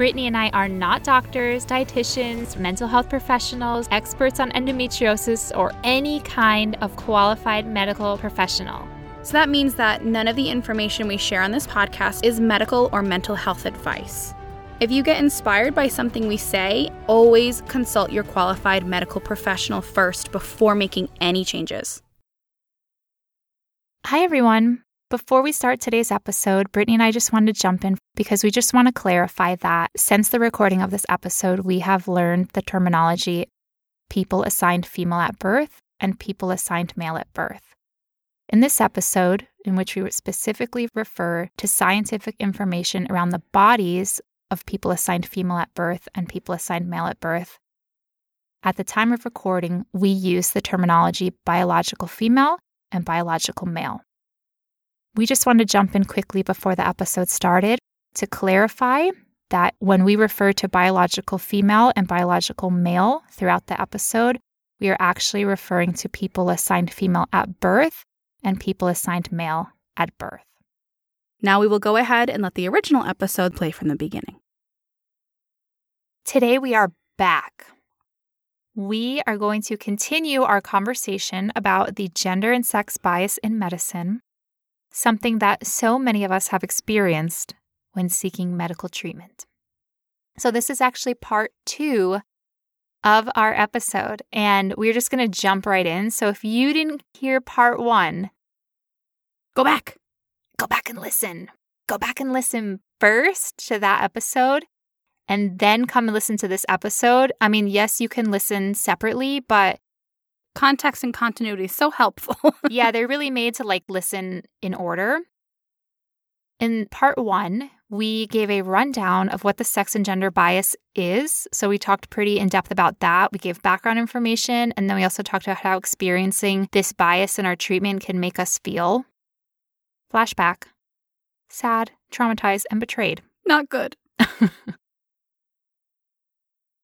Brittany and I are not doctors, dietitians, mental health professionals, experts on endometriosis, or any kind of qualified medical professional. So that means that none of the information we share on this podcast is medical or mental health advice. If you get inspired by something we say, always consult your qualified medical professional first before making any changes. Hi, everyone. Before we start today's episode, Brittany and I just wanted to jump in because we just want to clarify that since the recording of this episode, we have learned the terminology people assigned female at birth and people assigned male at birth. In this episode, in which we specifically refer to scientific information around the bodies of people assigned female at birth and people assigned male at birth, at the time of recording, we use the terminology biological female and biological male. We just want to jump in quickly before the episode started to clarify that when we refer to biological female and biological male throughout the episode, we are actually referring to people assigned female at birth and people assigned male at birth. Now we will go ahead and let the original episode play from the beginning. Today we are back. We are going to continue our conversation about the gender and sex bias in medicine something that so many of us have experienced when seeking medical treatment. So, this is actually part two of our episode, and we're just going to jump right in. So, if you didn't hear part one, go back. Go back and listen. Go back and listen first to that episode and then come and listen to this episode. I mean, yes, you can listen separately, but context and continuity is so helpful. yeah, they're really made to like listen in order. In part one, we gave a rundown of what the sex and gender bias is. So we talked pretty in depth about that. We gave background information, and then we also talked about how experiencing this bias in our treatment can make us feel flashback, sad, traumatized, and betrayed. Not good.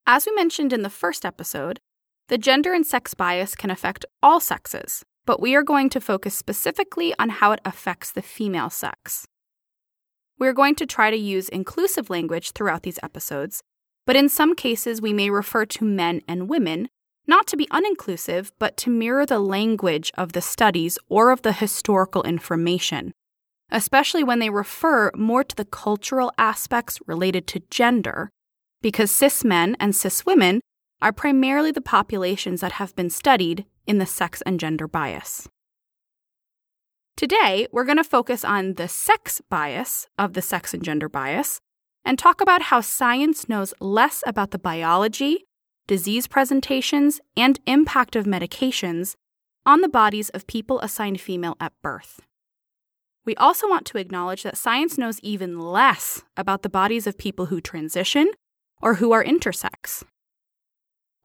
As we mentioned in the first episode, the gender and sex bias can affect all sexes, but we are going to focus specifically on how it affects the female sex. We're going to try to use inclusive language throughout these episodes, but in some cases we may refer to men and women, not to be uninclusive, but to mirror the language of the studies or of the historical information, especially when they refer more to the cultural aspects related to gender, because cis men and cis women are primarily the populations that have been studied in the sex and gender bias. Today, we're going to focus on the sex bias of the sex and gender bias and talk about how science knows less about the biology, disease presentations, and impact of medications on the bodies of people assigned female at birth. We also want to acknowledge that science knows even less about the bodies of people who transition or who are intersex.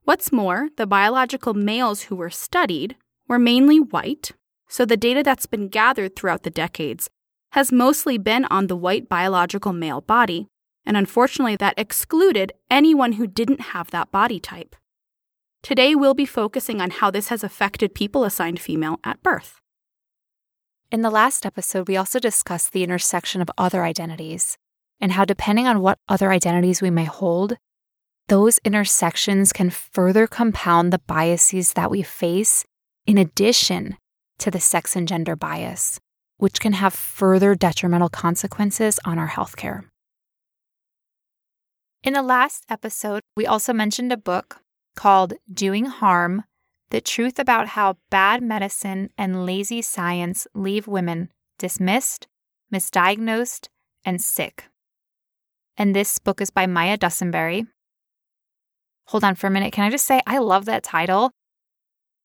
What's more, the biological males who were studied were mainly white, so the data that's been gathered throughout the decades has mostly been on the white biological male body, and unfortunately, that excluded anyone who didn't have that body type. Today, we'll be focusing on how this has affected people assigned female at birth. In the last episode, we also discussed the intersection of other identities and how, depending on what other identities we may hold, those intersections can further compound the biases that we face in addition to the sex and gender bias, which can have further detrimental consequences on our healthcare. In the last episode, we also mentioned a book called Doing Harm The Truth About How Bad Medicine and Lazy Science Leave Women Dismissed, Misdiagnosed, and Sick. And this book is by Maya Dusenberry, Hold on for a minute. Can I just say, I love that title?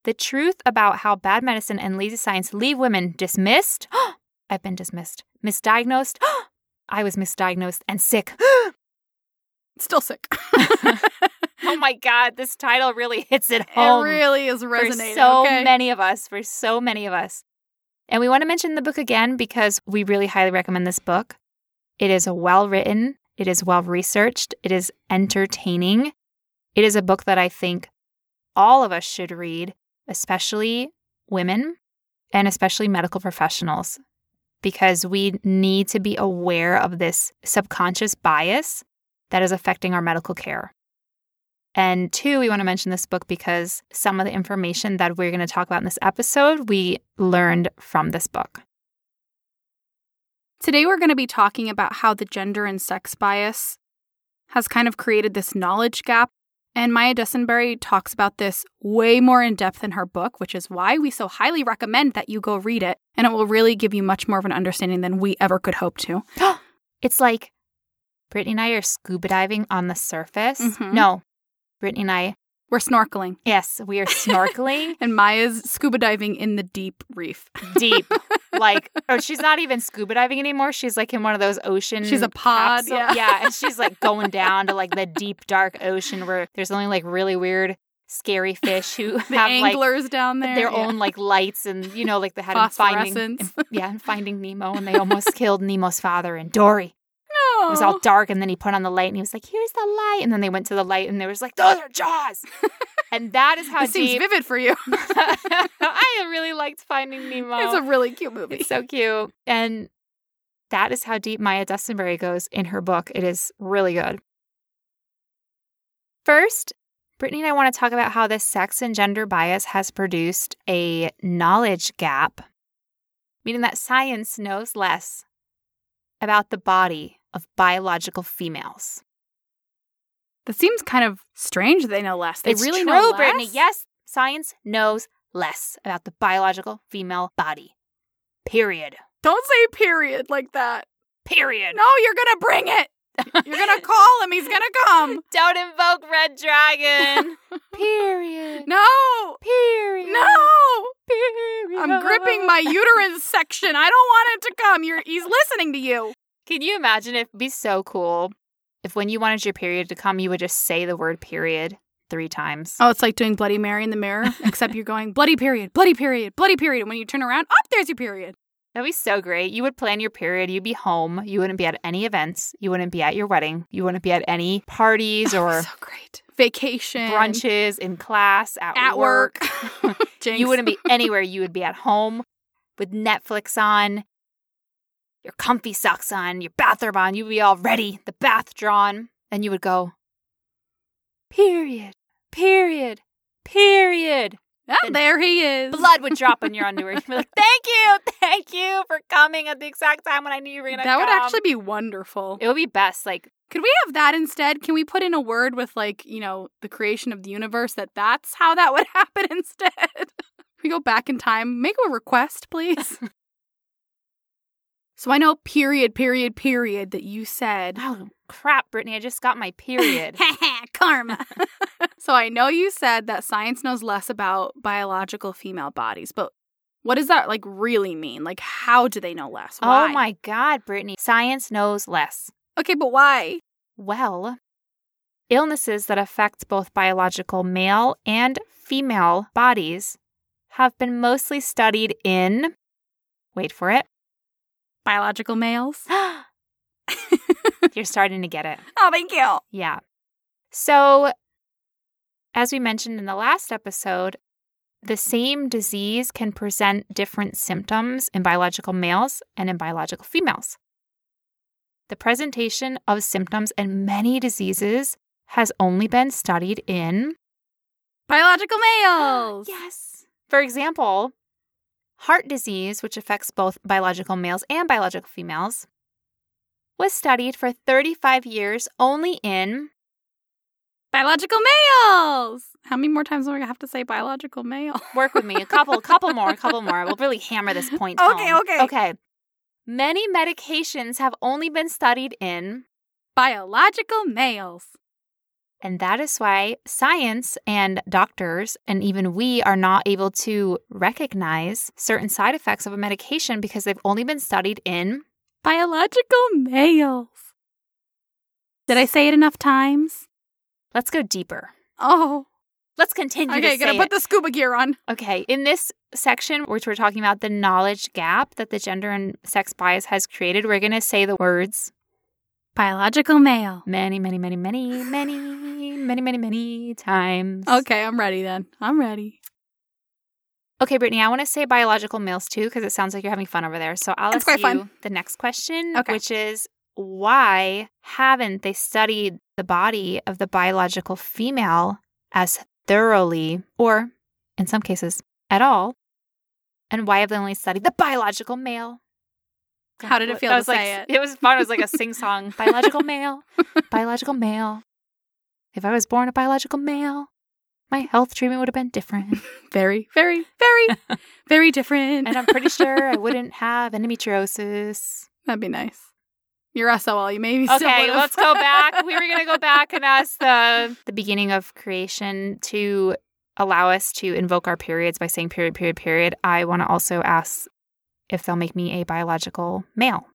The truth about how bad medicine and lazy science leave women dismissed. I've been dismissed. Misdiagnosed. I was misdiagnosed and sick. Still sick. oh my God, this title really hits it home. It really is resonating. for so okay? many of us, for so many of us. And we want to mention the book again because we really highly recommend this book. It is well written, it is well researched, it is entertaining. It is a book that I think all of us should read, especially women and especially medical professionals, because we need to be aware of this subconscious bias that is affecting our medical care. And two, we want to mention this book because some of the information that we're going to talk about in this episode, we learned from this book. Today, we're going to be talking about how the gender and sex bias has kind of created this knowledge gap. And Maya Dusenberry talks about this way more in depth in her book, which is why we so highly recommend that you go read it. And it will really give you much more of an understanding than we ever could hope to. it's like Brittany and I are scuba diving on the surface. Mhm. No, Brittany and I, We're snorkeling, yes, we are snorkeling and Maya's scuba diving in the deep reef. deep. Like, or she's not even scuba diving anymore. She's like in one of those ocean. She's a pod, capsule- yeah. yeah, and she's like going down to like the deep dark ocean where there's only like really weird, scary fish who The have like anglers down there. their yeah. own like lights and you know like they had in finding Phosphorescence. yeah and finding nemo and they almost killed nemo's father and dory it was all oh. dark and then he put on the light and he was like here's the light. And then they went to the light and there was like those are jaws. And that is how This seems deep vivid for you. i really liked finding nemo. It's a really cute movie. it's so cute. And that is how deep maya Dusenberry goes in her book. It is really good. First Brittany and I want to talk about how this sex and gender bias has produced a knowledge gap, meaning that science knows less about the body of biological females. That seems kind of strange that they know less. They it's really true, know less. Brittany. Yes, science knows less about the biological female body. Period. Don't say period like that. Period. No, you're gonna bring it. You're gonna call him. He's gonna come. Don't invoke Red Dragon. Period. No. Period. No. Period. I'm gripping my uterus section. I don't want it to come. You're he's listening to you. Can you imagine? It'd be so cool if when you wanted your period to come, you would just say the word period three times. Oh, it's like doing Bloody Mary in the mirror, except you're going bloody period, bloody period, bloody period. And when you turn around, up there's your period. That'd be so great. You would plan your period. You'd be home. You wouldn't be at any events. You wouldn't be at your wedding. You wouldn't be at any parties or so great. Vacation. brunches in class, at, At work. Jinx. You wouldn't be anywhere. You would be at home with Netflix on, your comfy socks on, your bathrobe on. You'd be all ready, the bath drawn, and you would go, period, period, period. Ah, there he is. Blood would drop on your underwear. You'd be like, thank you, thank you for coming at the exact time when I knew you were going to That would actually be wonderful. It would be best. Like, Could we have that instead? Can we put in a word with like, you know, the creation of the universe that that's how that would happen instead? we go back in time. Make a request, please. so I know period, period, period that you said. oh, crap, Brittany, I just got my period. Karma. so I know you said that science knows less about biological female bodies, but what does that like really mean? Like how do they know less? Oh why? oh my God, Brittany. Science knows less. Okay, but why? Well, illnesses that affect both biological male and female bodies have been mostly studied in, wait for it, Biological males? you're starting to get it. oh, thank you. Yeah. So, as we mentioned in the last episode, the same disease can present different symptoms in biological males and in biological females. The presentation of symptoms in many diseases has only been studied in Biological males. Yes. For example, heart disease, which affects both biological males and biological females, was studied for 35 years only in Biological males. How many more times do I gonna have to say biological male? work with me a couple a couple more, a couple more. We'll really hammer this point Okay, home. okay. Okay. Many medications have only been studied in Biological males. And that is why science and doctors, and even we, are not able to recognize certain side effects of a medication because they've only been studied in. Biological males. Did I say it enough times? let's go deeper. Oh. Let's continue Okay, to gonna put it. the scuba gear on. Okay, in this section, which we're talking about the knowledge gap that the gender and sex bias has created, we're going to say the words Biological male. many, many, many, many, many, many, many, many times. Okay, I'm ready then. I'm ready. Okay, Brittany, I want to say biological males too because it sounds like you're having fun over there. So I'll ask you fun. the next question, Okay. which is why haven't they studied the body of the biological female as thoroughly, or in some cases, at all? And why have they only studied the biological male? How did it feel to was like, say it? It was fun. It was like a sing song. biological male, biological male. If I was born a biological male, my health treatment would have been different. Very, very, very, very different. and I'm pretty sure I wouldn't have endometriosis. That'd be nice. You're SOL. You maybe Okay, let's go back. We were gonna go back and ask the the beginning of creation to allow us to invoke our periods by saying period, period, period. I want to also ask if they'll make me a biological male.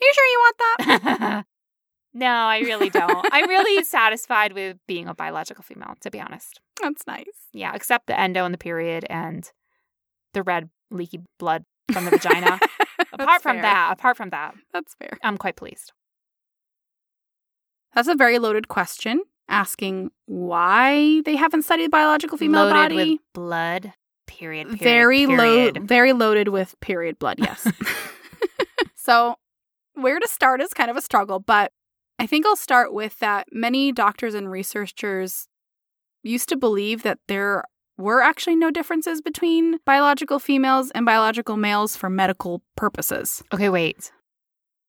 you sure you want that? no, I really don't. I'm really satisfied with being a biological female, to be honest. That's nice. Yeah, except the endo and the period and the red leaky blood from the vagina. apart from fair. that, apart from that, That's fair. I'm quite pleased. That's a very loaded question. Asking why they haven't studied biological female Loaded body. with blood. Period. period very period. load, very loaded with period blood. Yes. so, where to start is kind of a struggle, but I think I'll start with that. Many doctors and researchers used to believe that there were actually no differences between biological females and biological males for medical purposes. Okay, wait.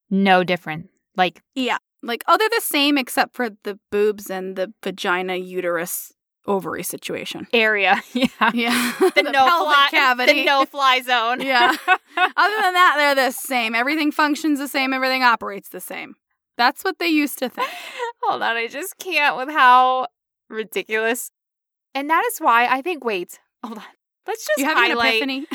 No different. Like Yeah. Like, oh, they're the same except for the boobs and the vagina, uterus, ovary situation. area. Yeah. Yeah. The, no fly cavity. The no fly zone. Yeah. Other than that, they're the same. Everything functions the same, everything operates the same. That's what they used to think. Hold on, I just can't with how ridiculous. And that is why I think wait, hold on. Let's just you an highlight epiphany?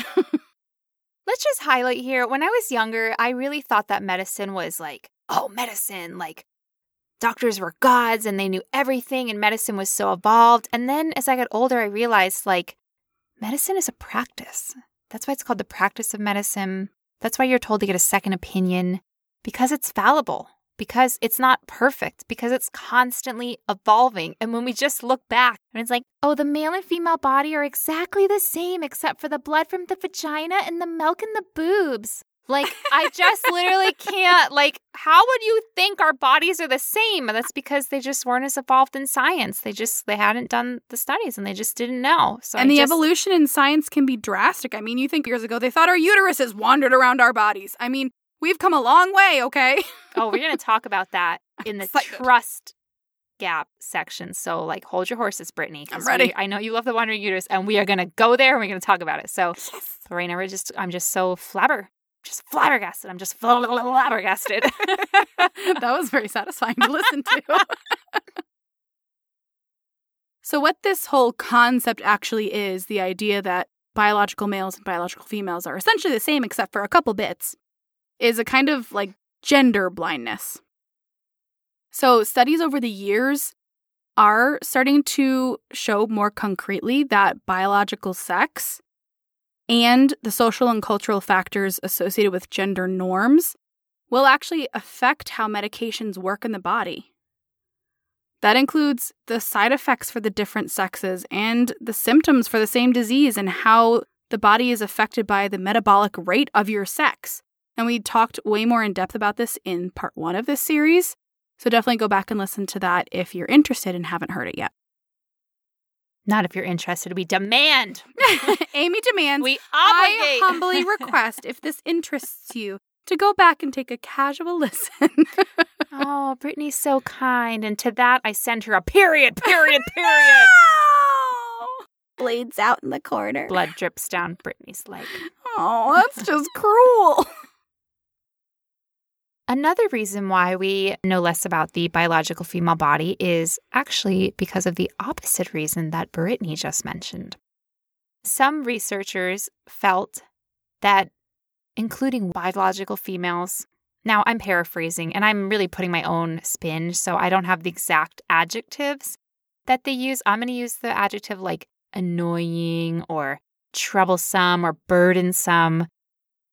let's just highlight here. When I was younger, I really thought that medicine was like, oh, medicine, like doctors were gods and they knew everything and medicine was so evolved. And then as I got older, I realized like medicine is a practice. That's why it's called the practice of medicine. That's why you're told to get a second opinion because it's fallible, because it's not perfect, because it's constantly evolving. And when we just look back and it's like, oh, the male and female body are exactly the same except for the blood from the vagina and the milk in the boobs. Like, I just literally can't. Like, how would you think our bodies are the same? And that's because they just weren't as evolved in science. They just they hadn't done the studies and they just didn't know. So and I the just- evolution in science can be drastic. I mean, you think years ago they thought our uteruses wandered around our bodies. I mean, we've come a long way, okay? Oh, we're going to talk about that in the trust gap section. So, like, hold your horses, Brittany. I'm ready. we- I know you love the wandering uterus, and we are going to go there and we're going to talk about it. So, right now, we're just, I'm just so flabber, just flabbergasted. I'm just flabbergasted. that was very satisfying to listen to. so, what this whole concept actually is the idea that biological males and biological females are essentially the same except for a couple bits is a kind of like gender blindness. So, studies over the years are starting to show more concretely that biological sex and the social and cultural factors associated with gender norms will actually affect how medications work in the body. That includes the side effects for the different sexes and the symptoms for the same disease and how the body is affected by the metabolic rate of your sex. And we talked way more in depth about this in part one of this series. So definitely go back and listen to that if you're interested and haven't heard it yet. Not if you're interested. We demand. Amy demands We obligate. I humbly request if this interests you to go back and take a casual listen. oh, Brittany's so kind. And to that, I send her a period, period, period. Blades out in the corner. Blood drips down Brittany's leg. Oh, that's just cruel. Another reason why we know less about the biological female body is actually because of the opposite reason that Brittany just mentioned. Some researchers felt that including biological females, now I'm paraphrasing and I'm really putting my own spin, so I don't have the exact adjectives, that they use, I'm going to use the adjective like annoying or troublesome or burdensome.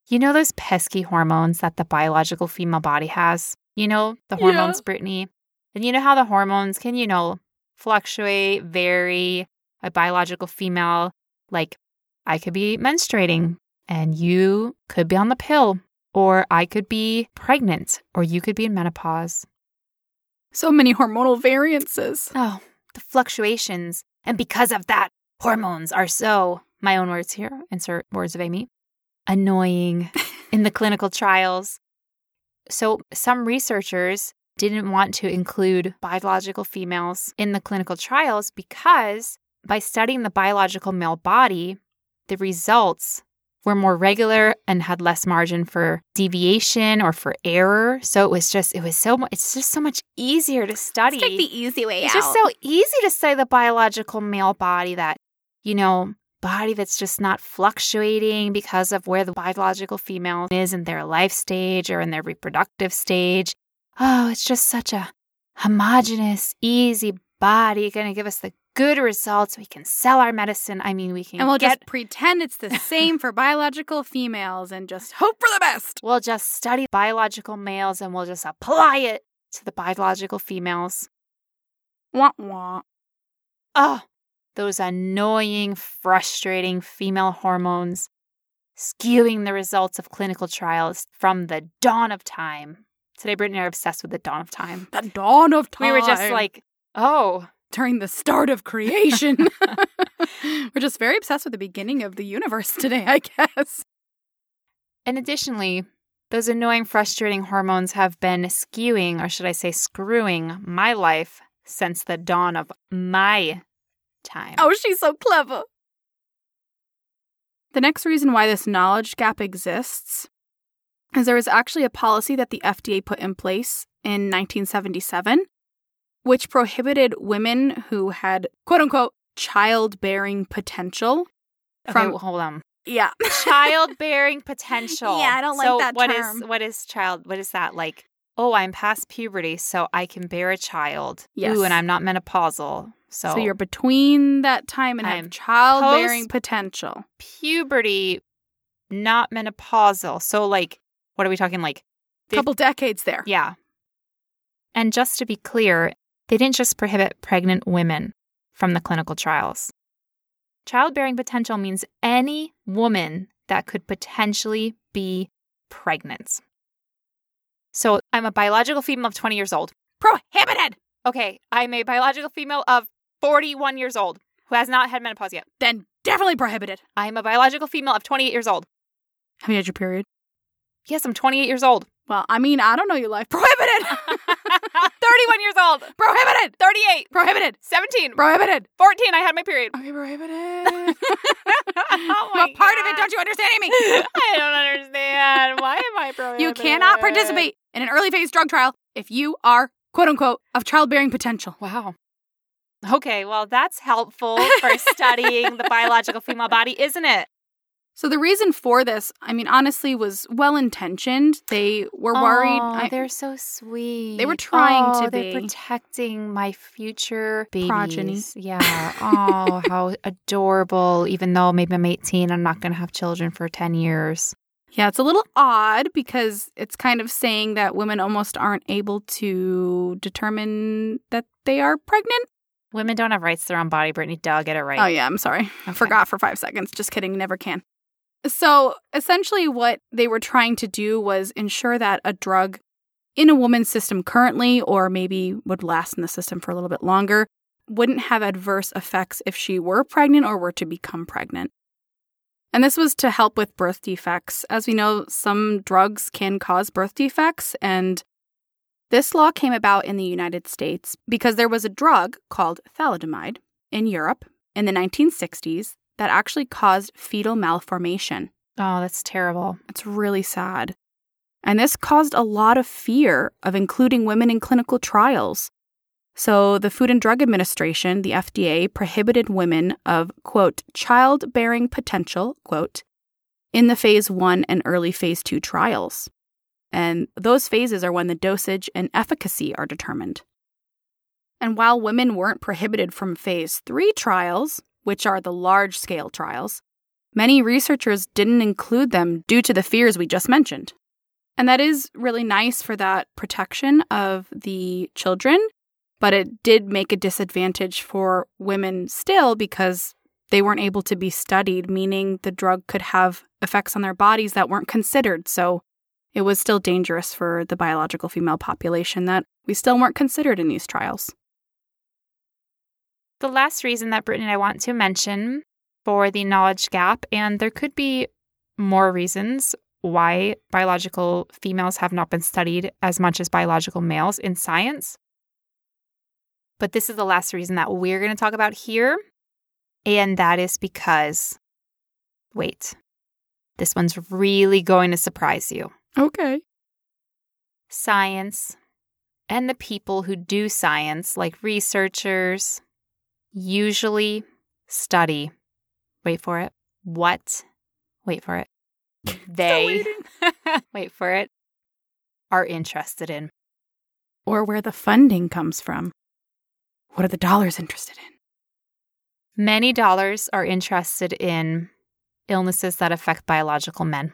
You know those pesky hormones that the biological female body has? You know the Yeah. hormones, Brittany? And you know how the hormones can, you know, fluctuate, vary. A biological female, like I could be menstruating and you could be on the pill, or I could be pregnant, or you could be in menopause. So many hormonal variances. Oh, the fluctuations. And because of that, hormones are so, my own words here, insert words of Amy, annoying in the clinical trials. So some researchers didn't want to include biological females in the clinical trials because by studying the biological male body, the results were more regular and had less margin for deviation or for error. So it was just, it was so much, it's just so much easier to study. Let's take the easy way It's out. just so easy to say the biological male body that, you know, body that's just not fluctuating because of where the biological female is in their life stage or in their reproductive stage. Oh, it's just such a homogenous, easy body going to give us the good results. We can sell our medicine. I mean, we can and we'll get just pretend it's the same for biological females and just hope for the best. we'll just study biological males and we'll just apply it to the biological females. Wah wah. Oh, those annoying, frustrating female hormones skewing the results of clinical trials from the dawn of time. Today, Brittany and I are obsessed with the dawn of time. The dawn of time. We were just like, oh, during the start of creation. we're just very obsessed with the beginning of the universe today, I guess. and additionally, those annoying, frustrating hormones have been skewing, or should I say, screwing my life since the dawn of my time. Oh, she's so clever. The next reason why this knowledge gap exists is there was actually a policy that the FDA put in place in 1977, which prohibited women who had quote unquote childbearing potential Okay, well, hold on. yeah. childbearing potential. Yeah, I don't like so that what is- term. what is child? What is that like? Oh, I'm past puberty, so I can bear a child. Yes. Ooh, and I'm not menopausal, so, So, you're between that time and I'm have childbearing potential. puberty, not menopausal. So, like, what are we talking? Like, Fif- couple decades there. yeah. And just to be clear, they didn't just prohibit pregnant women from the clinical trials. Childbearing potential means any woman that could potentially be pregnant. So I'm a biological female of 20 years old. Prohibited. Okay, I'm a biological female of 41 years old who has not had menopause yet. Then definitely prohibited. I'm a biological female of 28 years old. Have you had your period? Yes, I'm 28 years old. Well, I mean, I don't know your life. Prohibited. 31 years old. prohibited. 38. Prohibited. 17. Prohibited. 14. I had my period. Okay, prohibited. oh my what part of it don't you understand, Amy? I don't understand. Why am I prohibited? You cannot participate in an early phase drug trial if you are, quote unquote, of childbearing potential. Wow. Okay, well, that's helpful for studying the biological female body, isn't it? So the reason for this, I mean, honestly, was well intentioned. They were worried. Oh, I- they're so sweet. They were trying Oh, to they're be. protecting my future babies. Progeny. Yeah. Oh, how adorable. Even though maybe I'm 18, I'm not going to have children for 10 years. yeah, it's a little odd because it's kind of saying that women almost aren't able to determine that they are pregnant. Women don't have rights to their own body, Brittany. Duh, get it right. Oh, yeah, I'm sorry. I Okay. forgot for five seconds. Just kidding. Never can. So essentially, what they were trying to do was ensure that a drug in a woman's system currently, or maybe would last in the system for a little bit longer, wouldn't have adverse effects if she were pregnant or were to become pregnant. And this was to help with birth defects. As we know, some drugs can cause birth defects, and this law came about in the United States because there was a drug called thalidomide in Europe in the 1960s that actually caused fetal malformation. Oh, that's terrible. It's really sad. And this caused a lot of fear of including women in clinical trials. So the Food and Drug Administration, the FDA, prohibited women of, quote, childbearing potential, quote, in the phase one and early phase two trials. And those phases are when the dosage and efficacy are determined. And while women weren't prohibited from phase three trials, which are the large scale trials, many researchers didn't include them due to the fears we just mentioned. And that is really nice for that protection of the children, but it did make a disadvantage for women still because they weren't able to be studied, meaning the drug could have effects on their bodies that weren't considered. So it was still dangerous for the biological female population that we still weren't considered in these trials. The last reason that Brittany and I want to mention for the knowledge gap, and there could be more reasons why biological females have not been studied as much as biological males in science. But this is the last reason that we're going to talk about here. And that is because, wait, this one's really going to surprise you. Okay. Science and the people who do science, like researchers, usually study, wait for it, what? Wait for it. They, wait for it, are interested in. Or where the funding comes from. What are the dollars interested in? Many dollars are interested in illnesses that affect biological men.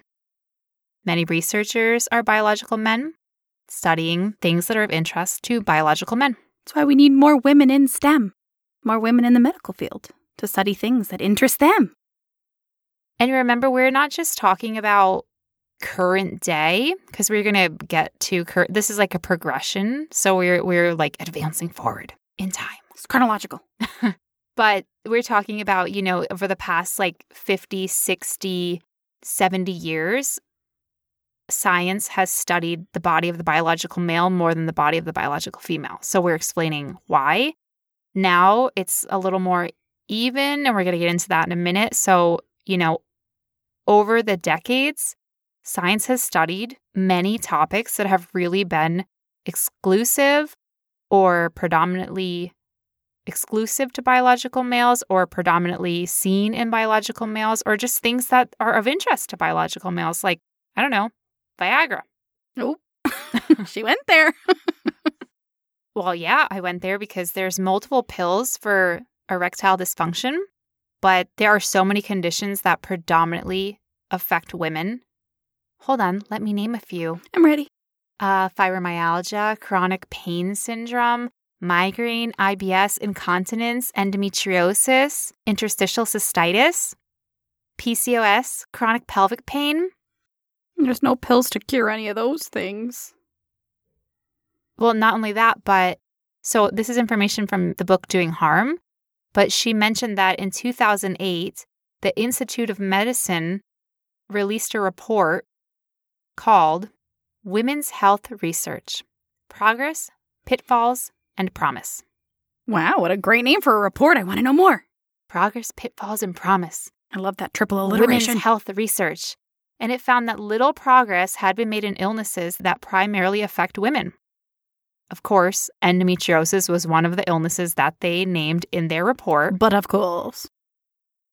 Many researchers are biological men, studying things that are of interest to biological men. That's why we need more women in STEM, more women in the medical field to study things that interest them. And remember, we're not just talking about current day because we're going to get to current. This is like a progression, so we're we're like advancing forward in time. It's chronological. but we're talking about, you know, over the past like 50, 60, 70 years, science has studied the body of the biological male more than the body of the biological female. So we're explaining why. Now it's a little more even, and we're going to get into that in a minute. So, you know, over the decades, science has studied many topics that have really been exclusive or predominantly exclusive to biological males or predominantly seen in biological males or just things that are of interest to biological males like i don't know Viagra. Nope. she went there. well, yeah, I went there because there's multiple pills for erectile dysfunction, but there are so many conditions that predominantly affect women. Hold on, let me name a few. I'm ready. Uh, fibromyalgia, chronic pain syndrome, migraine, IBS, incontinence, endometriosis, interstitial cystitis, PCOS, chronic pelvic pain, there's no pills to cure any of those things. Well, not only that, but so this is information from the book Doing Harm, but she mentioned that in 2008, the Institute of Medicine released a report called Women's Health Research Progress, Pitfalls, and Promise. Wow, what a great name for a report. I want to know more. Progress, Pitfalls, and Promise. I love that triple alliteration. Women's Health Research and it found that little progress had been made in illnesses that primarily affect women. Of course, endometriosis was one of the illnesses that they named in their report. But of course.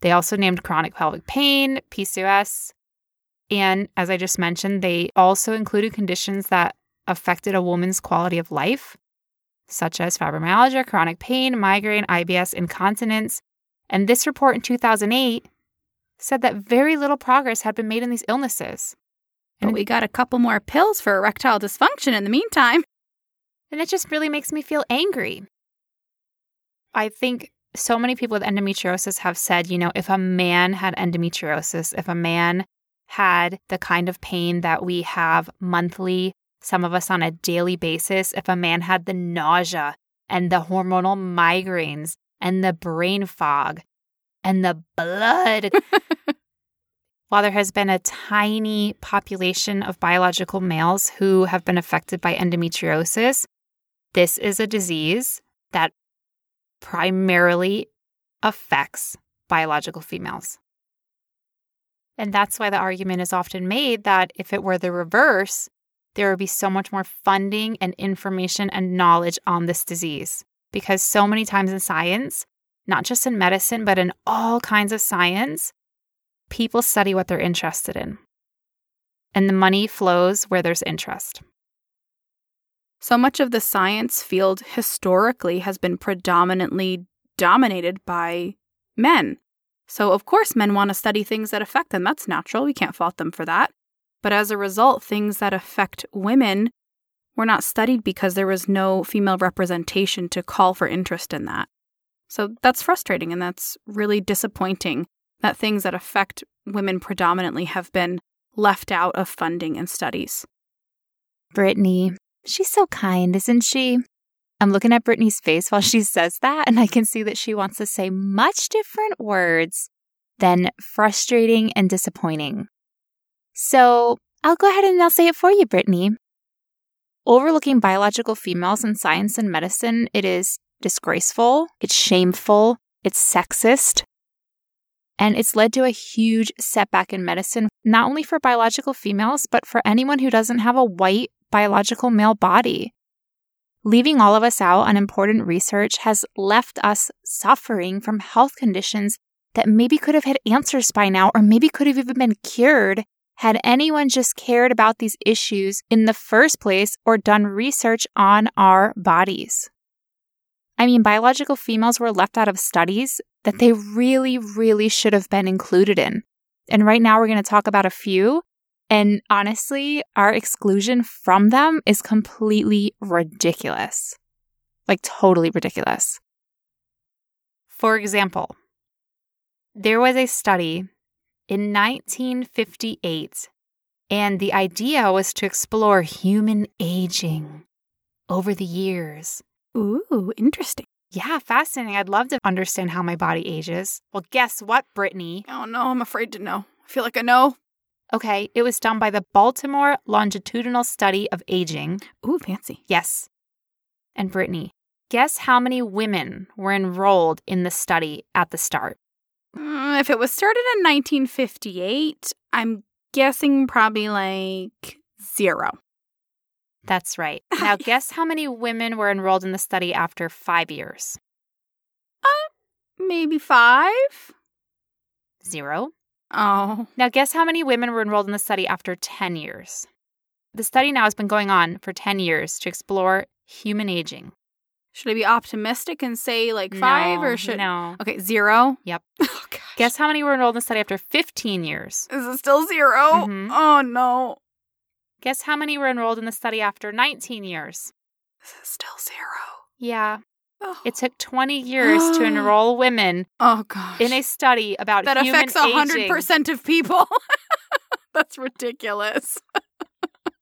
They also named chronic pelvic pain, PCOS, and as I just mentioned, they also included conditions that affected a woman's quality of life, such as fibromyalgia, chronic pain, migraine, IBS, incontinence. And this report in 2008 said that very little progress had been made in these illnesses. And but we got a couple more pills for erectile dysfunction in the meantime. And it just really makes me feel angry. I think so many people with endometriosis have said, you know, if a man had endometriosis, if a man had the kind of pain that we have monthly, some of us on a daily basis, if a man had the nausea and the hormonal migraines and the brain fog and the blood. While there has been a tiny population of biological males who have been affected by endometriosis, this is a disease that primarily affects biological females. And that's why the argument is often made that if it were the reverse, there would be so much more funding and information and knowledge on this disease. Because so many times in science, not just in medicine, but in all kinds of science, people study what they're interested in. And the money flows where there's interest. So much of the science field historically has been predominantly dominated by men. So, of course, men want to study things that affect them. That's natural. We can't fault them for that. But as a result, things that affect women were not studied because there was no female representation to call for interest in that. So that's frustrating and that's really disappointing that things that affect women predominantly have been left out of funding and studies. Brittany, she's so kind, isn't she? I'm looking at Brittany's face while she says that, and I can see that she wants to say much different words than frustrating and disappointing. So I'll go ahead and I'll say it for you, Brittany. Overlooking biological females in science and medicine, it is disgraceful, it's shameful, it's sexist, and it's led to a huge setback in medicine, not only for biological females, but for anyone who doesn't have a white biological male body. Leaving all of us out on important research has left us suffering from health conditions that maybe could have had answers by now, or maybe could have even been cured had anyone just cared about these issues in the first place or done research on our bodies. I mean, biological females were left out of studies that they mm. really, really should have been included in. And right now, we're going to talk about a few. And honestly, our exclusion from them is completely ridiculous. Like, totally ridiculous. For example, there was a study in 1958, and the idea was to explore human aging over the years. Ooh, interesting. Yeah, fascinating. I'd love to understand how my body ages. Well, guess what, Brittany? Oh no, I'm afraid to know. I feel like I know. Okay, it was done by the Baltimore Longitudinal Study of Aging. Ooh, fancy. Yes. And Brittany, guess how many women were enrolled in the study at the start? Mm, if it was started in 1958, I'm guessing probably like zero. That's right. Now, guess how many women were enrolled in the study after five years? Uh, maybe five. Zero. Oh. Now, guess how many women were enrolled in the study after 10 years? The study now has been going on for 10 years to explore human aging. Should I be optimistic and say like five No, or should No. Okay, zero. Yep. Oh. Guess how many were enrolled in the study after 15 years? Is it still 0 Mhm. Oh no. Guess how many were enrolled in the study after 19 years? Is still zero? Yeah. Oh, It took 20 years to enroll women oh gosh. in a study about that human affects hundred aging. percent of people. That's ridiculous.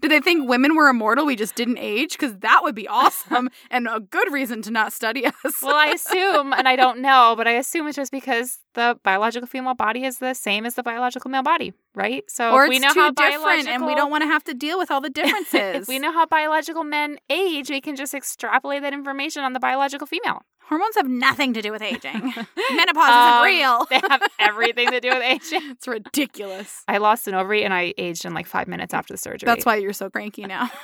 Did they think women were immortal? We just didn't age? Because that would be awesome and a good reason to not study us. Well, I assume, and I don't know, but I assume it's just because the biological female body is the same as the biological male body, right? So or if we know too how different, and we don't want to have to deal with all the differences. if we know how biological men age, we can just extrapolate that information on the biological female. Hormones have nothing to do with aging. Menopause Um, isn't real. They have everything to do with aging. it's ridiculous. I lost an ovary and I aged in like five minutes after the surgery. That's why you're so cranky now.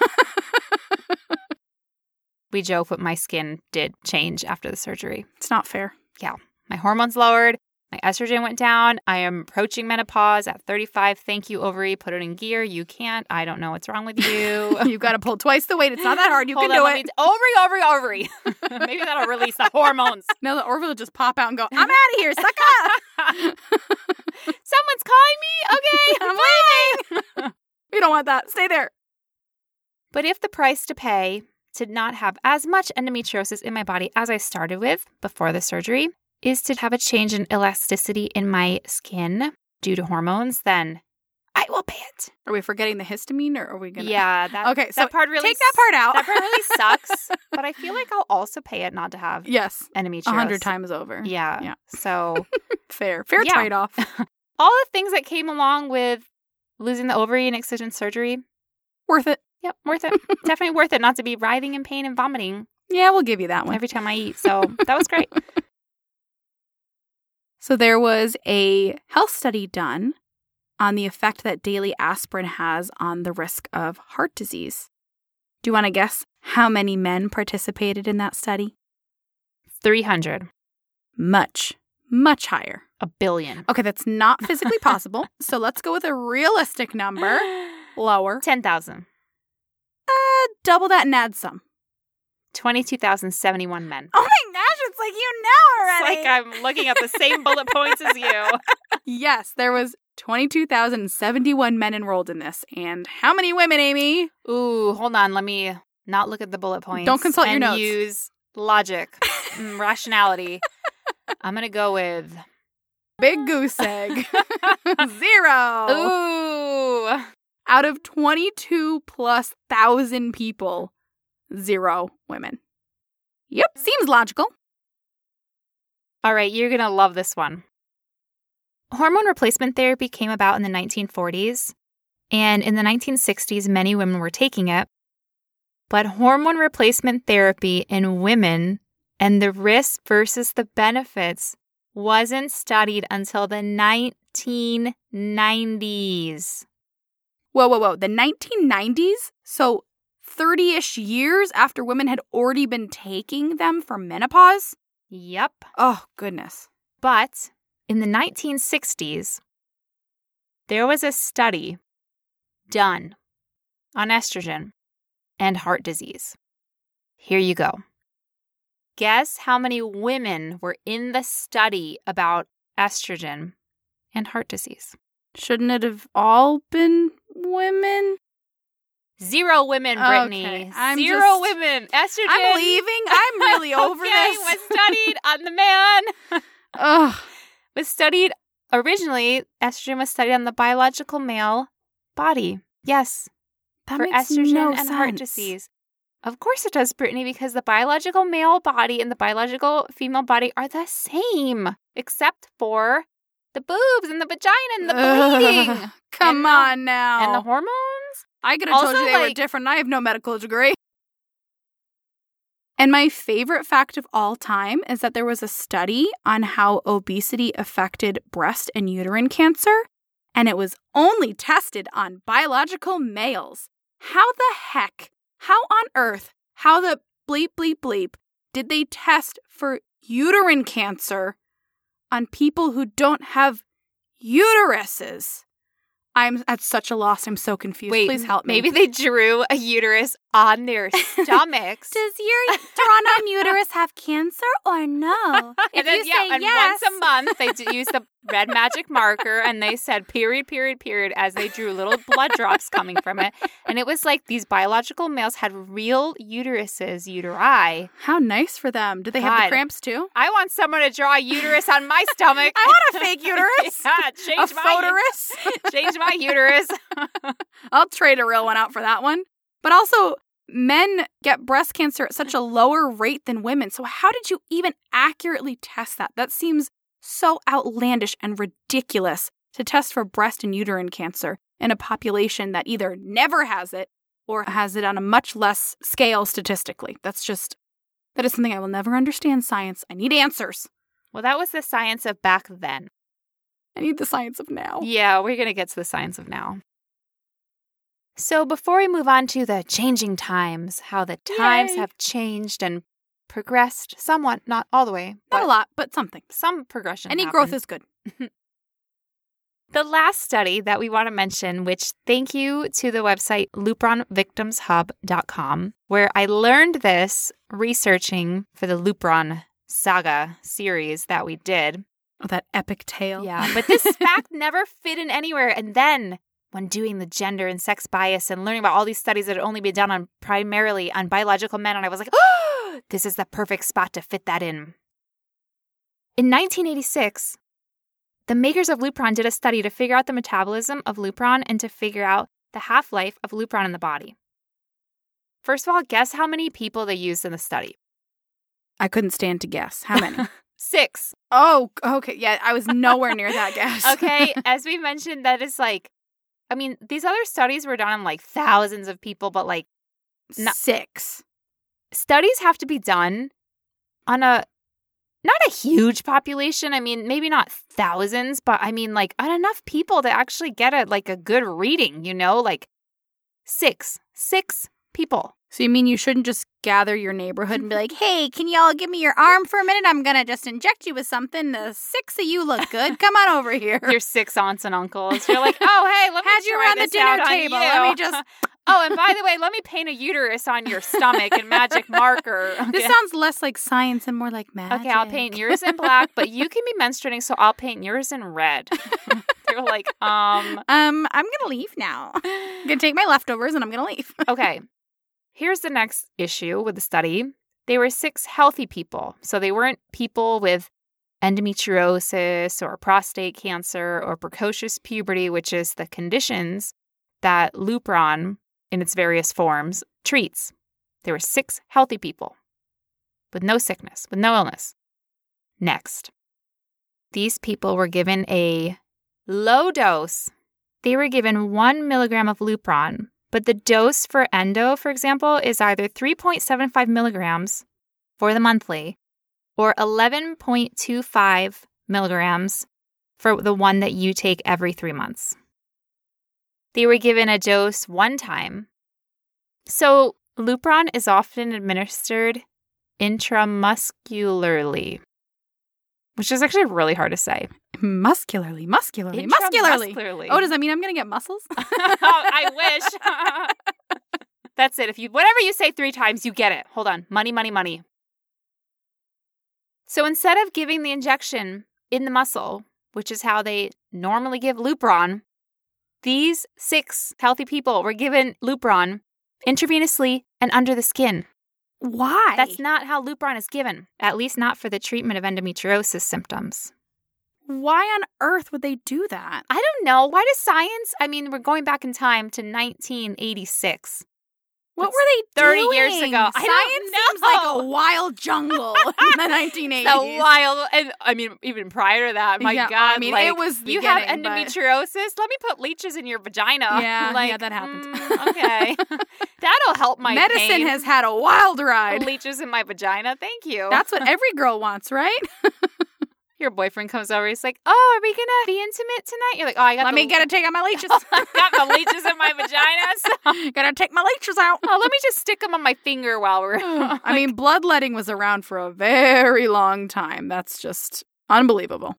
we joke, but my skin did change after the surgery. it's not fair. Yeah. My hormones lowered. My estrogen went down. I am approaching menopause at 35. Thank you, ovary. Put it in gear. You can't. I don't know what's wrong with you. You've got to pull twice the weight. It's not that hard. You Hold can on, do it. me- ovary, ovary, ovary. Maybe that'll release the hormones. No, the orville will just pop out and go, I'm out of here. Suck up. Someone's calling me. Okay, I'm leaving. we don't want that. Stay there. But if the price to pay to not have as much endometriosis in my body as I started with before the surgery is to have a change in elasticity in my skin due to hormones, then I will pay it. Are we forgetting the histamine or are we going to? Yeah, that Okay, so that part really Take that part out. That part really sucks, but I feel like I'll also pay it not to have yes. endometriosis. A hundred times over. Yeah. Yeah. So Fair. Fair Yeah. trade off. all the things that came along with losing the ovary and excision surgery, Worth it. yep, worth it. Definitely worth it not to be writhing in pain and vomiting Yeah, we'll give you that one. every time I eat. So that was great. So there was a health study done on the effect that daily aspirin has on the risk of heart disease. Do you want to guess how many men participated in that study? 300, Much, much higher. a billion. Okay, that's not physically possible. so let's go with a realistic number. Lower. 10,000. Uh, double that and add some. 22,071 men. Oh my gosh, it's like you know already. It's like I'm looking at the same bullet points as you. yes, there was 22,071 men enrolled in this. And how many women, Amy? Ooh, hold on. Let me not look at the bullet points. Don't consult your notes. use logic, rationality. I'm going to go with. Big goose egg. Zero. Ooh. Out of 22 plus thousand people, zero women. Yep, seems logical. All right, you're going to love this one. Hormone replacement therapy came about in the 1940s, and in the 1960s, many women were taking it. But hormone replacement therapy in women and the risks versus the benefits wasn't studied until the 1990s. Whoa, whoa, whoa. The 1990s? So 30 ish years after women had already been taking them for menopause? Yep. Oh, goodness. But in the 1960s, there was a study done on estrogen and heart disease. Here you go. Guess how many women were in the study about estrogen and heart disease? Shouldn't it have all been women? Zero women, Brittany. Okay, I'm Zero just- women. Estrogen. I'm leaving. I'm really over okay, this. was studied on the man. Ugh. was studied originally estrogen was studied on the biological male body yes That for makes estrogen no and heart disease of course it does brittany because the biological male body and the biological female body are the same except for the boobs and the vagina and the bleeding Ugh, Come And the- on now. and the hormones I could have told you they were different. I have no medical degree. And my favorite fact of all time is that there was a study on how obesity affected breast and uterine cancer, and it was only tested on biological males. How the heck, how on earth, how the bleep, bleep, bleep did they test for uterine cancer on people who don't have uteruses? I'm at such a loss. I'm so confused. wait Please help me. maybe they drew a uterus on their stomachs Does your on uterus have cancer or no? and then, yeah, and once a month they d- used the red magic marker and they said period, period, period as they drew little blood drops coming from it. And it was like these biological males had real uteruses, uteri. How nice for them. Do they have the cramps too? I want someone to draw a uterus on my stomach. I want a fake uterus. yeah, A change my photorus? change my uterus. I'll trade a real one out for that one. But also, men get breast cancer at such a lower rate than women. So, how did you even accurately test that? That seems so outlandish and ridiculous to test for breast and uterine cancer in a population that either never has it or has it on a much less scale statistically. That's just, that is something I will never understand science. I need answers. Well, that was the science of back then. I need the science of now. Yeah, we're going to get to the science of now. So, before we move on to the changing times, how the times Yay. have changed and progressed somewhat, not all the way, Not a lot, but something. some progression. Any happened. growth is good. The last study that we want to mention, which thank you to the website lupronvictimshub.com, where I learned this researching for the Lupron saga series that we did. Oh, that epic tale. Yeah, but this fact never fit in anywhere. And then when doing the gender and sex bias and learning about all these studies that had only been done on primarily on biological men, and I was like, oh, this is the perfect spot to fit that in. In 1986, the makers of Lupron did a study to figure out the metabolism of Lupron and to figure out the half life of Lupron in the body. First of all, guess how many people they used in the study? I couldn't stand to guess. How many? Six. oh, okay. Yeah, I was nowhere near that guess. okay, as we mentioned, that is like, I mean, these other studies were done on like thousands of people, but like No- Six. studies have to be done on a not a huge population. I mean, maybe not thousands, but I mean like on enough people to actually get a like a good reading, you know, like six, six people. So you mean you shouldn't just gather your neighborhood and be like, "Hey, can y'all give me your arm for a minute? I'm gonna just inject you with something. The six of you look good. Come on over here." Your six aunts and uncles. You're like, oh hey, let me Had you around the dinner table. Let me just Oh, and by the way, let me paint a uterus on your stomach in magic marker. This sounds less like science and more like magic. Okay, I'll paint yours in black, but you can be menstruating, so I'll paint yours in red. They're like, um, Um, I'm gonna leave now. I'm gonna take my leftovers and I'm gonna leave. okay. Here's the next issue with the study. They were six healthy people. So they weren't people with endometriosis or prostate cancer or precocious puberty, which is the conditions that Lupron, in its various forms, treats. There were six healthy people with no sickness, with no illness. Next, these people were given a low dose. They were given one milligram of Lupron, but the dose for endo, for example, is either 3.75 milligrams for the monthly or 11.25 milligrams for the one that you take every three months. They were given a dose one time. So, Lupron is often administered intramuscularly, which is actually really hard to say. Muscularly, muscularly, muscularly. Oh, does that mean I'm gonna get muscles? oh, I wish. That's it. If you whatever you say three times, you get it. Hold on. Money, money, money. So instead of giving the injection in the muscle, which is how they normally give Lupron, these six healthy people were given Lupron intravenously and under the skin. Why? That's not how Lupron is given, at least not for the treatment of endometriosis symptoms. Why on earth would they do that? I don't know. Why does science? I mean, we're going back in time to 1986. What That's were they 30 doing? years ago. I Science seems like a wild jungle in the 1980s. A wild, and I mean, even prior to that, my Yeah, God, I mean, like, it was you have beginning, but- endometriosis. Let me put leeches in your vagina. Yeah, like, yeah, that happened. mm, okay, that'll help my Medicine pain. has had a wild ride. leeches in my vagina. Thank you. That's what every girl wants, right? Your boyfriend comes over. He's like, "Oh, are we gonna be intimate tonight?" You're like, "Oh, I got Let the, me get a take on my leeches. I got my leeches in my vagina. So, Gotta take my leeches out. oh, let me just stick them on my finger while we're." I mean, bloodletting was around for a very long time. That's just unbelievable.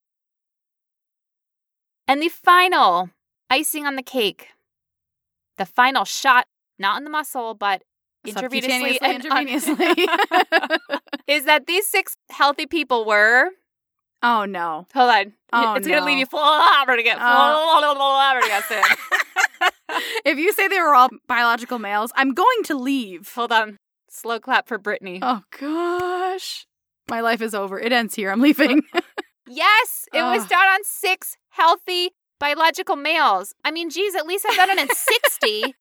And the final icing on the cake, the final shot, not in the muscle, but intravenously, intravenously. is that these six healthy people were. Oh no. Hold on. Oh, it's going to leave you flabbergasted. flabbergasted. If you say they were all biological males, I'm going to leave. Hold on. Slow clap for Brittany. Oh gosh. My life is over. It ends here. I'm leaving. Yes, it was done on six healthy biological males. I mean, geez, at least I've done it in 60. you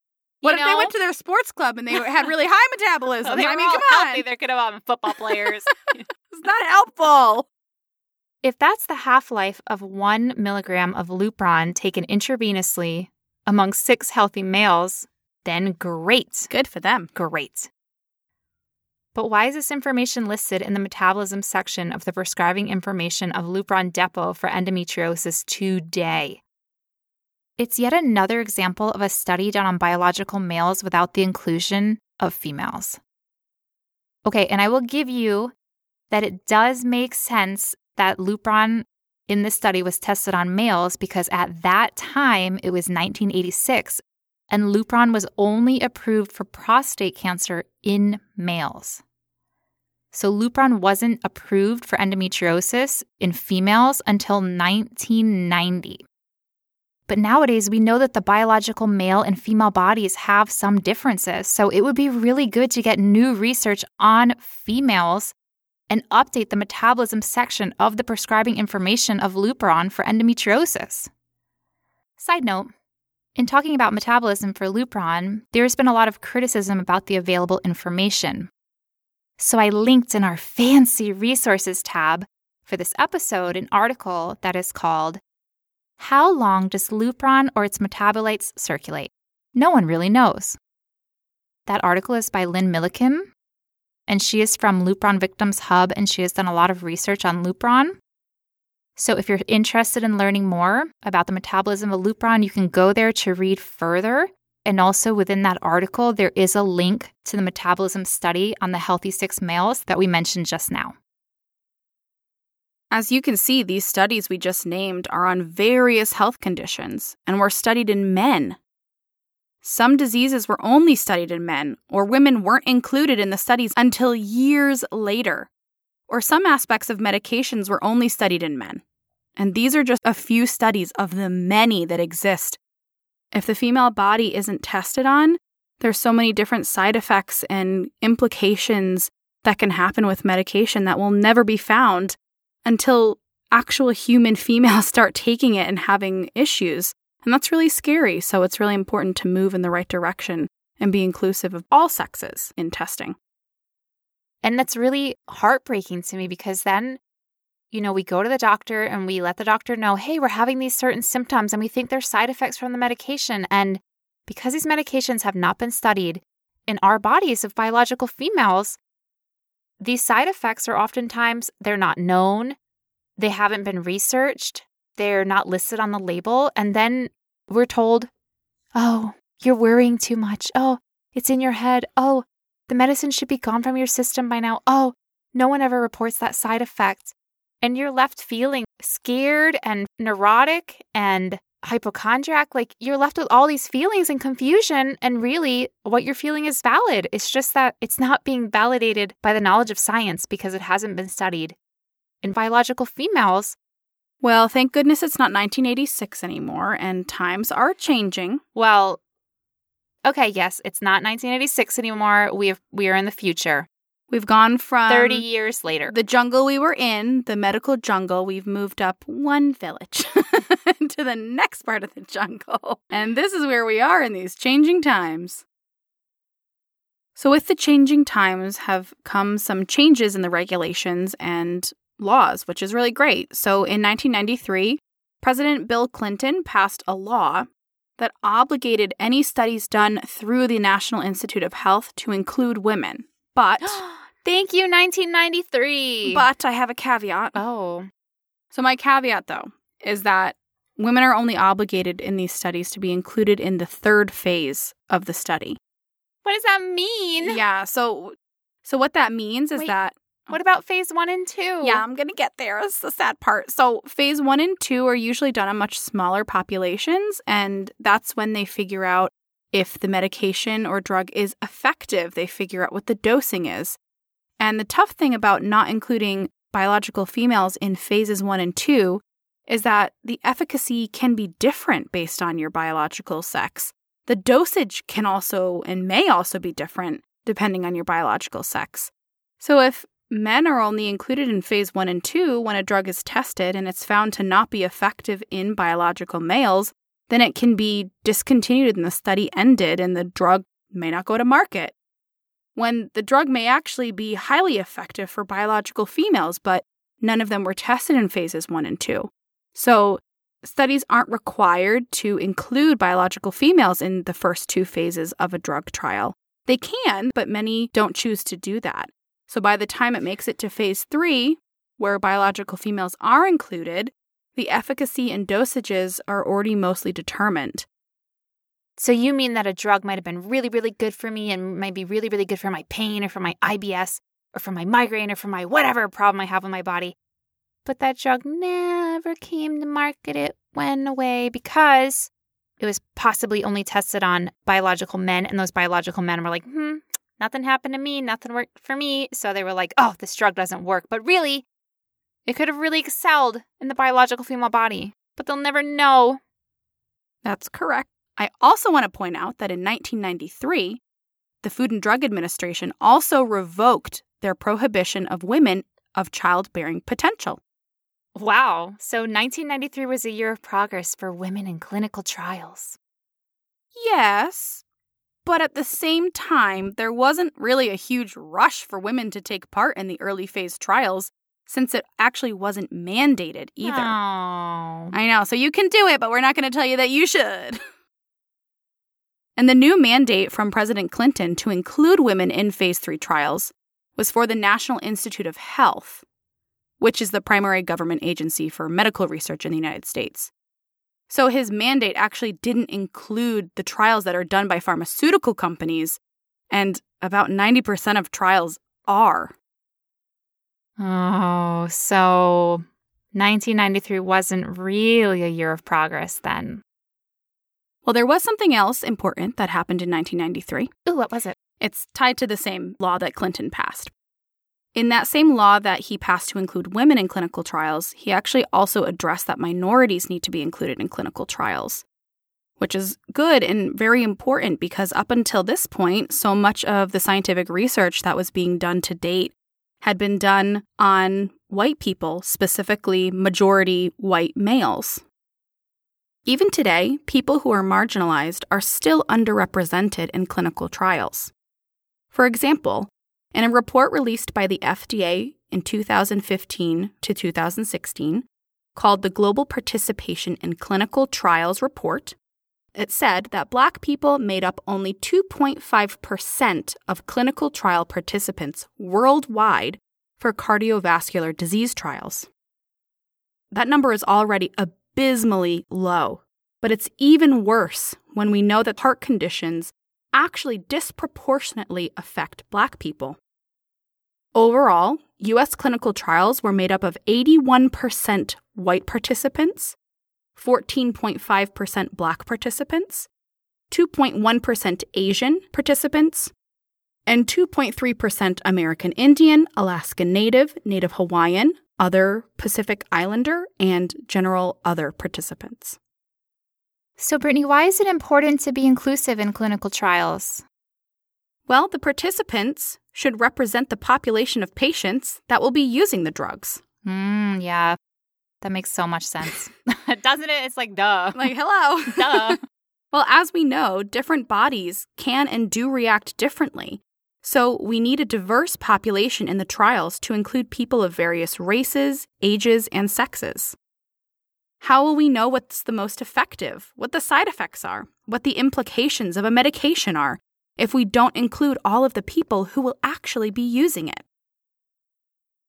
what if they went to their sports club and they had really high metabolism? Oh, I mean, come healthy. on. They could have been football players. It's not helpful. If that's the half life of one milligram of Lupron taken intravenously among six healthy males, then great. Good for them. Great. But why is this information listed in the metabolism section of the prescribing information of Lupron Depot for endometriosis today? It's yet another example of a study done on biological males without the inclusion of females. Okay, and I will give you that it does make sense that Lupron in this study was tested on males because at that time it was 1986 and Lupron was only approved for prostate cancer in males. So Lupron wasn't approved for endometriosis in females until 1990. But nowadays, we know that the biological male and female bodies have some differences. So it would be really good to get new research on females and update the metabolism section of the prescribing information of Lupron for endometriosis. Side note in talking about metabolism for Lupron, there's been a lot of criticism about the available information. So I linked in our fancy resources tab for this episode an article that is called How Long Does Lupron or Its Metabolites Circulate? No one really knows. That article is by Lynn Milliken, and she is from Lupron Victims Hub, and she has done a lot of research on Lupron. So if you're interested in learning more about the metabolism of Lupron, you can go there to read further. And also within that article, there is a link to the metabolism study on the healthy six males that we mentioned just now. As you can see, these studies we just named are on various health conditions and were studied in men. Some diseases were only studied in men, or women weren't included in the studies until years later. Or some aspects of medications were only studied in men. And these are just a few studies of the many that exist. If the female body isn't tested on, there's so many different side effects and implications that can happen with medication that will never be found until actual human females start taking it and having issues. And that's really scary. So it's really important to move in the right direction and be inclusive of all sexes in testing. And that's really heartbreaking to me because then, you know, we go to the doctor and we let the doctor know, hey, we're having these certain symptoms and we think they're side effects from the medication. And because these medications have not been studied in our bodies of biological females, these side effects are oftentimes they're not known, they haven't been researched, they're not listed on the label, and then we're told, "Oh, you're worrying too much. Oh, it's in your head. Oh, the medicine should be gone from your system by now. Oh, no one ever reports that side effect." And you're left feeling scared and neurotic and hypochondriac, like you're left with all these feelings and confusion. And really, what you're feeling is valid. It's just that it's not being validated by the knowledge of science because it hasn't been studied. In biological females, well, thank goodness it's not 1986 anymore and times are changing. Well, okay, yes, it's not 1986 anymore. We have, we are in the future. We've gone from 30 years later. The jungle we were in, the medical jungle, we've moved up one village to the next part of the jungle. And this is where we are in these changing times. So, with the changing times have come some changes in the regulations and laws, which is really great. So, in 1993, President Bill Clinton passed a law that obligated any studies done through the National Institute of Health to include women. But thank you, 1993. But I have a caveat. Oh. So, my caveat, though, is that women are only obligated in these studies to be included in the third phase of the study. What does that mean? Yeah. So, so what that means is Wait, that. What about phase one and two? Yeah, I'm going to get there. It's the sad part. So, phase one and two are usually done on much smaller populations, and that's when they figure out if the medication or drug is effective, they figure out what the dosing is. And the tough thing about not including biological females in phases one and two is that the efficacy can be different based on your biological sex. The dosage can also and may also be different depending on your biological sex. So, if men are only included in phase one and two when a drug is tested and it's found to not be effective in biological males, then it can be discontinued and the study ended and the drug may not go to market. When the drug may actually be highly effective for biological females, but none of them were tested in phases one and two. So, studies aren't required to include biological females in the first two phases of a drug trial. They can, but many don't choose to do that. So, by the time it makes it to phase three, where biological females are included, the efficacy and dosages are already mostly determined. So you mean that a drug might have been really, really good for me and might be really, really good for my pain or for my IBS or for my migraine or for my whatever problem I have with my body. But that drug never came to market. It went away because it was possibly only tested on biological men. And those biological men were like, hmm, nothing happened to me. Nothing worked for me. So they were like, oh, this drug doesn't work. But really, it could have really excelled in the biological female body, but they'll never know. That's correct. I also want to point out that in 1993, the Food and Drug Administration also revoked their prohibition of women of childbearing potential. Wow. So 1993 was a year of progress for women in clinical trials. Yes. But at the same time, there wasn't really a huge rush for women to take part in the early phase trials since it actually wasn't mandated either. Oh. I know. So you can do it, but we're not going to tell you that you should. and the new mandate from President Clinton to include women in phase three trials was for the National Institute of Health, which is the primary government agency for medical research in the United States. So his mandate actually didn't include the trials that are done by pharmaceutical companies, and about 90% of trials are. Oh, so 1993 wasn't really a year of progress then. Well, there was something else important that happened in 1993. Ooh, what was it? It's tied to the same law that Clinton passed. In that same law that he passed to include women in clinical trials, he actually also addressed that minorities need to be included in clinical trials, which is good and very important because up until this point, so much of the scientific research that was being done to date had been done on white people, specifically majority white males. Even today, people who are marginalized are still underrepresented in clinical trials. For example, in a report released by the FDA in 2015 to 2016, called the Global Participation in Clinical Trials Report, it said that Black people made up only 2.5% of clinical trial participants worldwide for cardiovascular disease trials. That number is already abysmally low, but it's even worse when we know that heart conditions actually disproportionately affect Black people. Overall, US clinical trials were made up of 81% white participants, 14.5% black participants, 2.1% Asian participants, and 2.3% American Indian, Alaska Native, Native Hawaiian, other Pacific Islander, and general other participants. So, Brittany, why is it important to be inclusive in clinical trials? Well, the participants should represent the population of patients that will be using the drugs. Mm, yeah, that makes so much sense. Doesn't it? It's like, duh. Like, hello. duh. Well, as we know, different bodies can and do react differently. So, we need a diverse population in the trials to include people of various races, ages, and sexes. How will we know what's the most effective, what the side effects are, what the implications of a medication are, if we don't include all of the people who will actually be using it.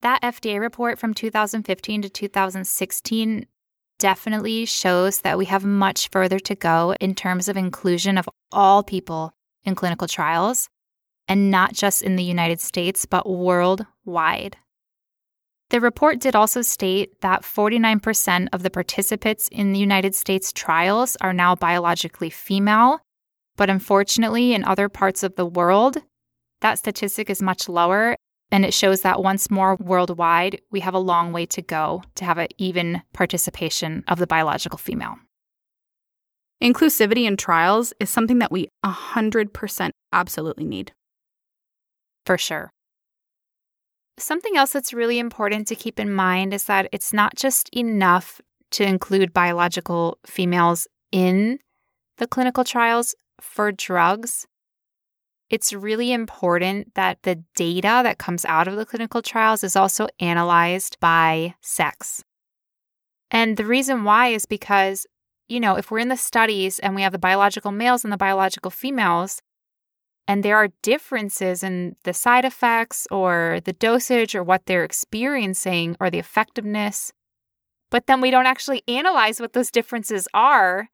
That FDA report from 2015 to 2016 definitely shows that we have much further to go in terms of inclusion of all people in clinical trials, and not just in the United States, but worldwide. The report did also state that 49% of the participants in the United States trials are now biologically female, but unfortunately, in other parts of the world, that statistic is much lower. And it shows that once more worldwide, we have a long way to go to have an even participation of the biological female. Inclusivity in trials is something that we 100% absolutely need. For sure. Something else that's really important to keep in mind is that it's not just enough to include biological females in the clinical trials, for drugs, it's really important that the data that comes out of the clinical trials is also analyzed by sex. And the reason why is because, you know, if we're in the studies and we have the biological males and the biological females, and there are differences in the side effects or the dosage or what they're experiencing or the effectiveness, but then we don't actually analyze what those differences are,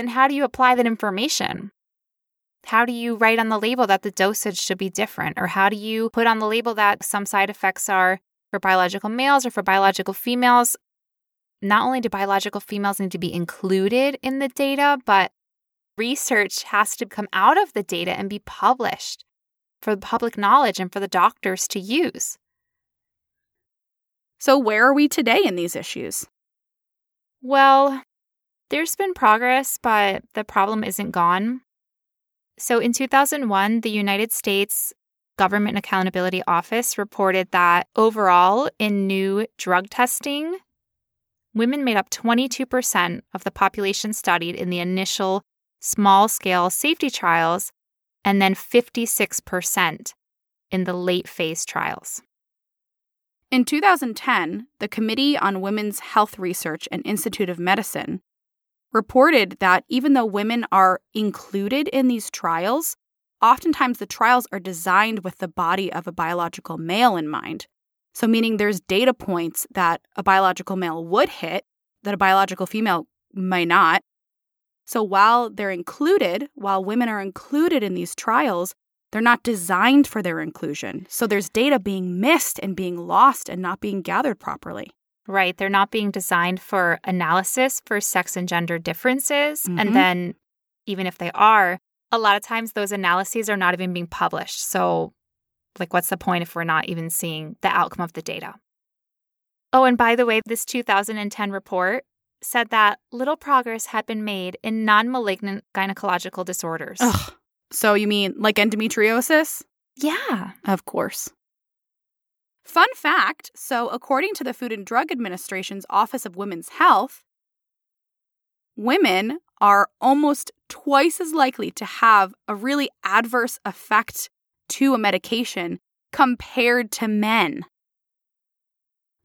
then how do you apply that information? How do you write on the label that the dosage should be different? Or how do you put on the label that some side effects are for biological males or for biological females? Not only do biological females need to be included in the data, but research has to come out of the data and be published for the public knowledge and for the doctors to use. So, where are we today in these issues? Well, there's been progress, but the problem isn't gone. So in 2001, the United States Government Accountability Office reported that overall, in new drug testing, women made up 22% of the population studied in the initial small scale safety trials, and then 56% in the late phase trials. In 2010, the Committee on Women's Health Research and Institute of Medicine reported that even though women are included in these trials, oftentimes the trials are designed with the body of a biological male in mind. So, meaning there's data points that a biological male would hit that a biological female may not. So, while they're included, while women are included in these trials, they're not designed for their inclusion. So, there's data being missed and being lost and not being gathered properly. Right. They're not being designed for analysis for sex and gender differences. Mhm. And then, even if they are, a lot of times those analyses are not even being published. So, like, what's the point if we're not even seeing the outcome of the data? Oh, and by the way, this 2010 report said that little progress had been made in non malignant gynecological disorders. Ugh. So you mean like endometriosis? Yeah. Of course. Fun fact so, according to the Food and Drug Administration's Office of Women's Health, women are almost twice as likely to have a really adverse effect to a medication compared to men.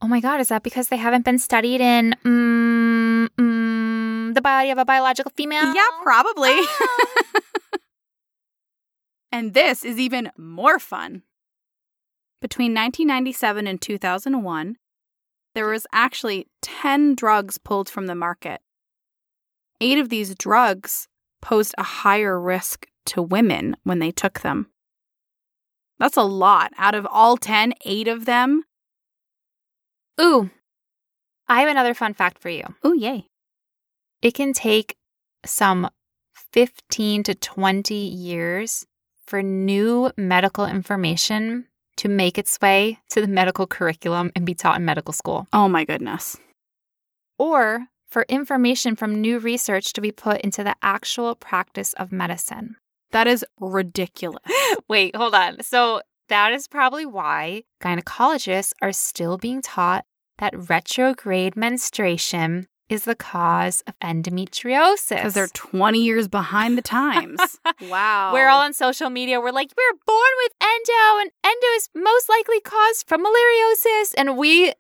Oh my God, is that because they haven't been studied in mm, mm, the body of a biological female? Yeah, probably. Oh. and this is even more fun. Between 1997 and 2001, there was actually 10 drugs pulled from the market. Eight of these drugs posed a higher risk to women when they took them. That's a lot. Out of all 10, eight of them. Ooh, I have another fun fact for you. Ooh, yay. It can take some 15 to 20 years for new medical information to make its way to the medical curriculum and be taught in medical school, Oh, my goodness. or for information from new research to be put into the actual practice of medicine. That is ridiculous. Wait, hold on. So, that is probably why gynecologists are still being taught that retrograde menstruation is the cause of endometriosis. Because they're 20 years behind the times. wow. We're all on social media. We're like, we're born with endo, and endo is most likely caused from Müllerianosis. And we,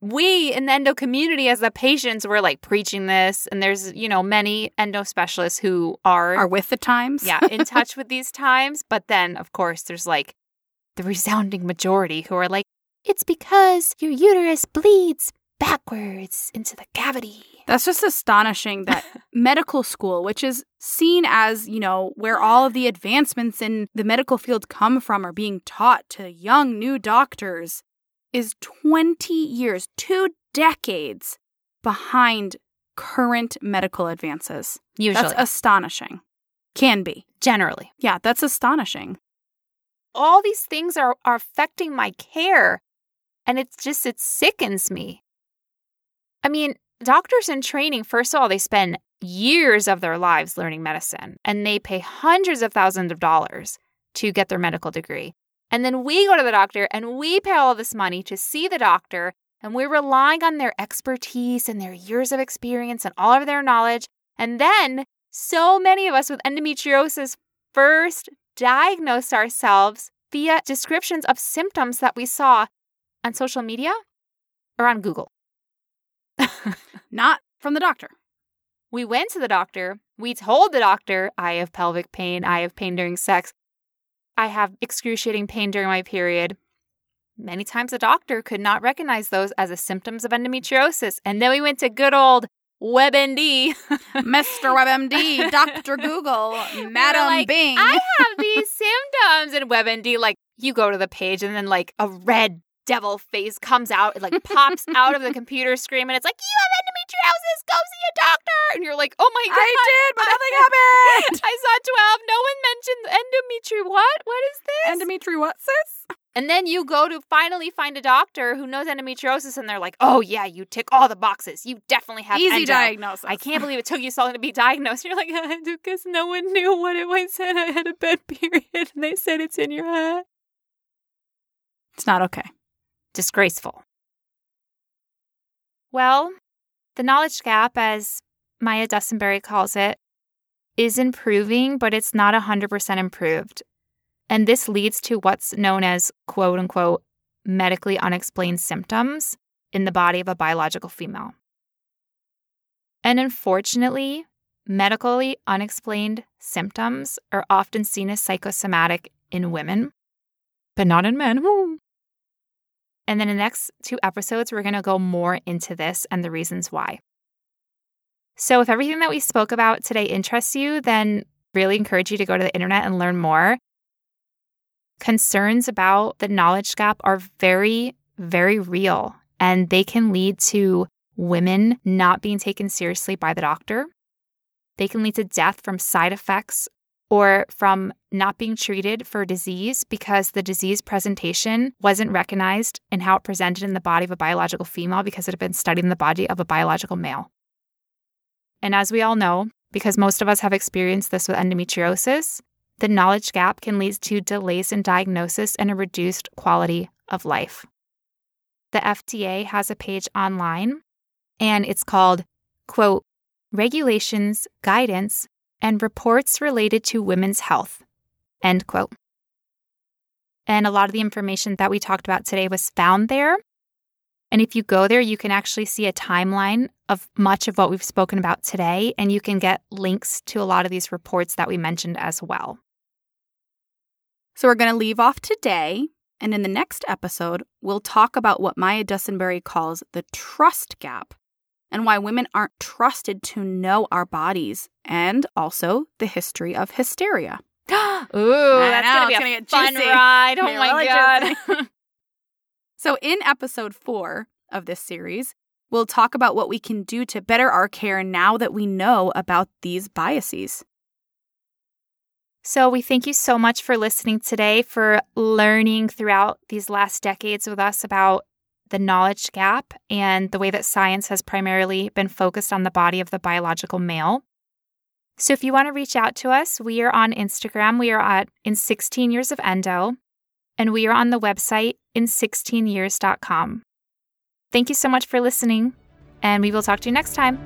we in the endo community, as the patients, we're like preaching this. And there's, you know, many endo specialists who are, are with the times. yeah, in touch with these times. But then, of course, there's like the resounding majority who are like, it's because your uterus bleeds backwards into the cavity. That's just astonishing that medical school, which is seen as, you know, where all of the advancements in the medical field come from, are being taught to young new doctors, is 20 years, two decades behind current medical advances. Usually, That's astonishing. Can be. generally. Yeah, that's astonishing. all these things are, are affecting my care and it's just it sickens me i mean doctors in training first of all they spend years of their lives learning medicine and they pay hundreds of thousands of dollars to get their medical degree and then we go to the doctor and we pay all this money to see the doctor and we're relying on their expertise and their years of experience and all of their knowledge and then so many of us with endometriosis first diagnosed ourselves via descriptions of symptoms that we saw on social media or on Google. Not from the doctor. we went to the doctor. We told the doctor, I have pelvic pain. I have pain during sex. I have excruciating pain during my period. Many times the doctor could not recognize those as the symptoms of endometriosis. And then we went to good old WebMD. Mr. WebMD, Dr. Google, Madam like, Bing. I have these symptoms. And WebMD, like, you go to the page and then, like, a red devil face comes out. It, like, pops out of the computer screen and it's like, you have endometriosis. Go see a doctor. And you're like, oh my God. I did, but nothing happened. I saw 12. No one mentioned endometri. What? What is this? Endometri what, sis? and then you go to finally find a doctor who knows endometriosis and they're like, oh, yeah, you tick all the boxes. You definitely have Easy endo. diagnosis. I can't believe it took you so long to be diagnosed. You're like, uh, because no one knew what it was. Said I had a bad period, and they said it's in your head. It's not okay. Disgraceful. Well, the knowledge gap, as Maya Dusenberry calls it, is improving, but it's not 100% improved. And this leads to what's known as quote unquote medically unexplained symptoms in the body of a biological female. And unfortunately, medically unexplained symptoms are often seen as psychosomatic in women, but not in men. And then in the next two episodes, we're going to go more into this and the reasons why. So, if everything that we spoke about today interests you, then really encourage you to go to the internet and learn more. Concerns about the knowledge gap are very, very real. and they can lead to women not being taken seriously by the doctor. They can lead to death from side effects or from not being treated for disease because the disease presentation wasn't recognized in how it presented in the body of a biological female because it had been studied in the body of a biological male. And as we all know, because most of us have experienced this with endometriosis, the knowledge gap can lead to delays in diagnosis and a reduced quality of life. The FDA has a page online and it's called, quote, Regulations, Guidance, and Reports Related to Women's Health, end quote. And a lot of the information that we talked about today was found there. And if you go there, you can actually see a timeline of much of what we've spoken about today, and you can get links to a lot of these reports that we mentioned as well. So we're going to leave off today. And in the next episode, we'll talk about what Maya Dusenberry calls the trust gap and why women aren't trusted to know our bodies and also the history of hysteria. Ooh, that's going to be a fun juicy. ride. Oh my really God. so, in episode four of this series, we'll talk about what we can do to better our care now that we know about these biases. So, we thank you so much for listening today, for learning throughout these last decades with us about the knowledge gap and the way that science has primarily been focused on the body of the biological male. So, if you want to reach out to us, we are on Instagram. We are at in 16 years of endo, and we are on the website in 16years.com. Thank you so much for listening, and we will talk to you next time.